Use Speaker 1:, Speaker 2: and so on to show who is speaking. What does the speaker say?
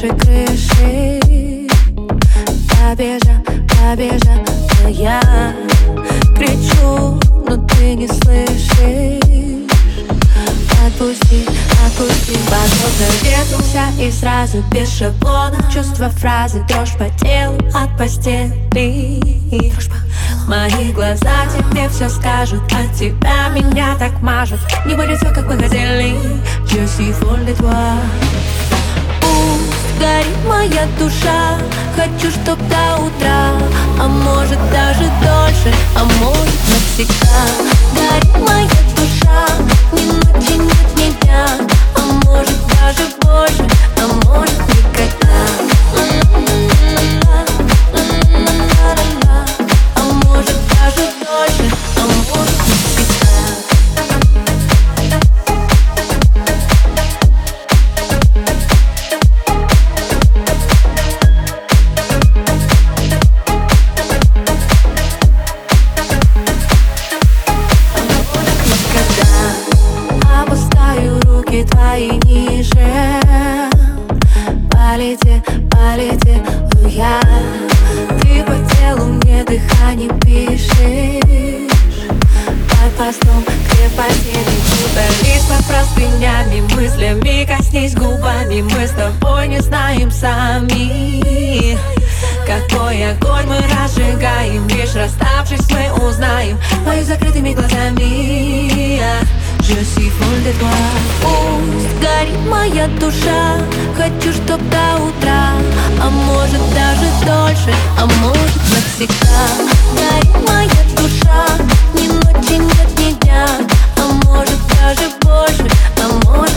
Speaker 1: нашей крыши. Побежа, побежа, я кричу, но ты не слышишь. Отпусти, отпусти. Подобно ветру вся и сразу без шаблона. Чувство фразы, дрожь по телу от постели. Мои глаза тебе все скажут От тебя меня так мажут. Не будет все, как мы хотели. Je suis folle de toi горит моя душа. Хочу, чтоб до утра А может даже дольше А может навсегда. Горит моя твои ниже. Полети, полети, я. Ты по телу мне дыхание пишешь. Под постом крепости Удались под простынями Мыслями коснись губами. Мы с тобой не знаем сами какой огонь мы разжигаем. Лишь расставшись мы узнаем. Твои закрытыми глазами. Je suis folle de toi моя душа. Хочу, чтоб до утра А может даже дольше, а может навсегда. Горит моя душа Ни ночи нет, ни дня А может даже больше, а может